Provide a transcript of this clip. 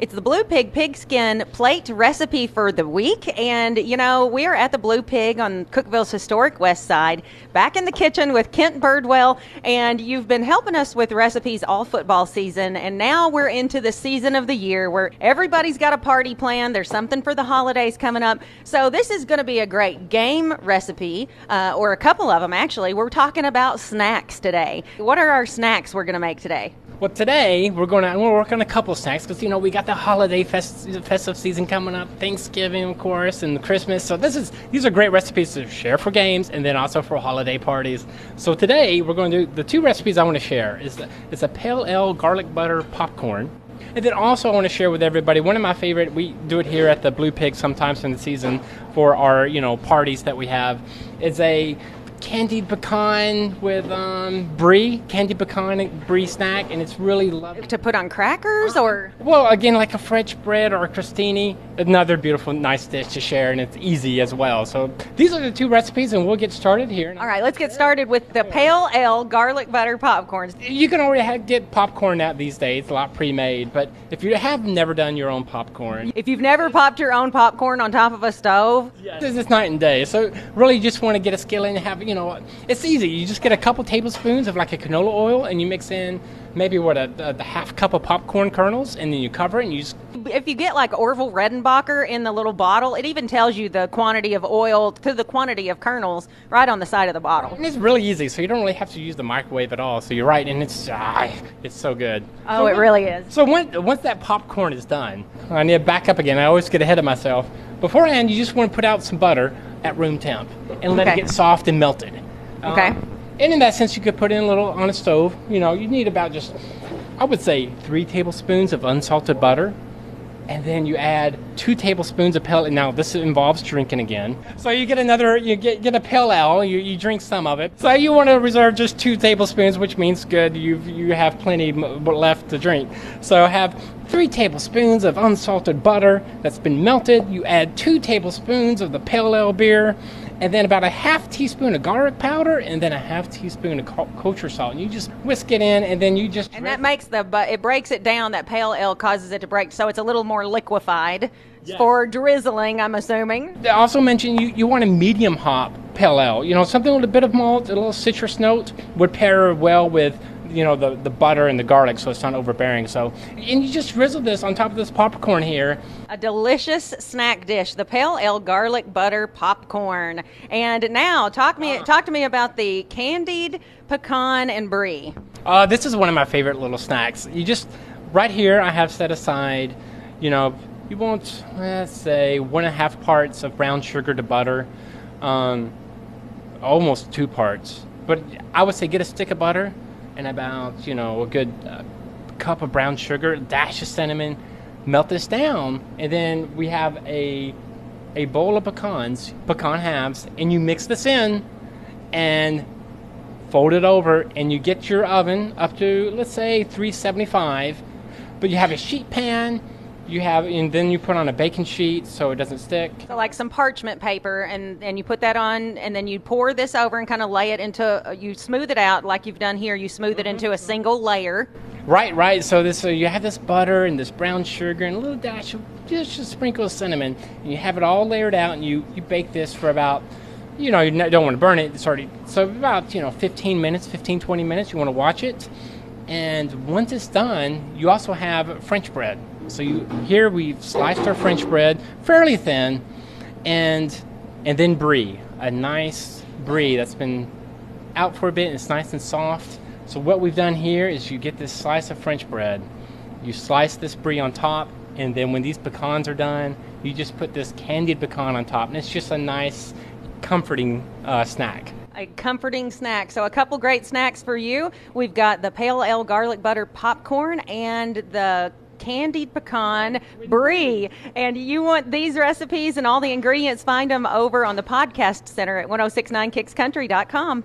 It's the Blue Pig pigskin plate recipe for the week. And, you know, we're at the Blue Pig on Cookeville's historic west side, back in the kitchen with Kent Birdwell. And you've been helping us with recipes all football season. And now we're into the season of the year where everybody's got a party plan. There's something for the holidays coming up. So this is going to be a great game recipe, uh, or a couple of them actually. We're talking about snacks today. What are our snacks we're going to make today? Well, today we're going to we're work on a couple snacks because you know we got the holiday fest, festive season coming up, Thanksgiving of course, and Christmas. So this is these are great recipes to share for games and then also for holiday parties. So today we're going to do the two recipes I want to share is the, it's a pale ale garlic butter popcorn. And then also I want to share with everybody one of my favorite. We do it here at the Blue Pig sometimes in the season for our you know parties that we have. Is a candied pecan with um, brie, candied pecan brie snack, and it's really lovely. To put on crackers or? Well, again, like a French bread or a crostini, another beautiful, nice dish to share, and it's easy as well. So these are the two recipes, and we'll get started here. All right, let's get started with the pale ale garlic butter popcorns. You can already have, get popcorn out these days, a lot pre-made, but if you have never done your own popcorn, if you've never popped your own popcorn on top of a stove, yes. this is night and day. So really, just want to get a skillet and have you know, it's easy. You just get a couple tablespoons of like a canola oil, and you mix in maybe what a, a, the half cup of popcorn kernels, and then you cover it and you just. If you get like Orville Redenbacher in the little bottle, it even tells you the quantity of oil to the quantity of kernels right on the side of the bottle. And it's really easy, so you don't really have to use the microwave at all. So you're right, and it's ah, it's so good. Oh, so it when, really is. So when, once that popcorn is done, I need to back up again. I always get ahead of myself. Beforehand, you just want to put out some butter at room temp and let Okay. it get soft and melted. Okay. Um, and in that sense, you could put in a little on a stove. You know, you need about just, I would say, three tablespoons of unsalted butter. And then you add two tablespoons of pale. Now this involves drinking again. So you get another, you get get a pale ale. You, you drink some of it. So you want to reserve just two tablespoons, which means good. You you have plenty left to drink. So have three tablespoons of unsalted butter that's been melted. You add two tablespoons of the pale ale beer, and then about a half teaspoon of garlic powder, and then a half teaspoon of kosher salt. And you just whisk it in, and then you just And that makes the but it breaks it down. That pale ale causes it to break, so it's a little more liquefied Yes. for drizzling. I'm assuming. They also mentioned you, you want a medium hop pale ale. You know, something with a bit of malt, a little citrus note would pair well with, you know, the, the butter and the garlic so it's not overbearing. So, and you just drizzle this on top of this popcorn here. A delicious snack dish, the pale ale garlic butter popcorn. And now, talk me talk to me about the candied pecan and brie. Uh, this is one of my favorite little snacks. You just, right here, I have set aside, you know, you want, let's say, one and a half parts of brown sugar to butter, um, almost two parts. But I would say get a stick of butter and about, you know, a good uh, cup of brown sugar, dash of cinnamon, melt this down, and then we have a a bowl of pecans, pecan halves, and you mix this in, and fold it over, and you get your oven up to let's say 375. But you have a sheet pan, you have, and then you put on a baking sheet so it doesn't stick. So like some parchment paper, and and you put that on, and then you pour this over and kind of lay it into. uh, You smooth it out like you've done here. You smooth it into a single layer. Right, right. So this, so you have this butter and this brown sugar and a little dash of just a sprinkle of cinnamon, and you have it all layered out, and you you bake this for about, you know, you don't want to burn it. It's already so about you know 15 minutes, 15 20 minutes. You want to watch it, and once it's done, you also have French bread. So you here we've sliced our French bread fairly thin, and and then brie, a nice brie that's been out for a bit and it's nice and soft. So what we've done here is you get this slice of French bread, you slice this brie on top, and then when these pecans are done, you just put this candied pecan on top, and it's just a nice, comforting uh, snack. A comforting snack. So, a couple great snacks for you. We've got the pale ale garlic butter popcorn and the candied pecan brie. And you want these recipes and all the ingredients, find them over on the podcast center at 1069kickscountry.com.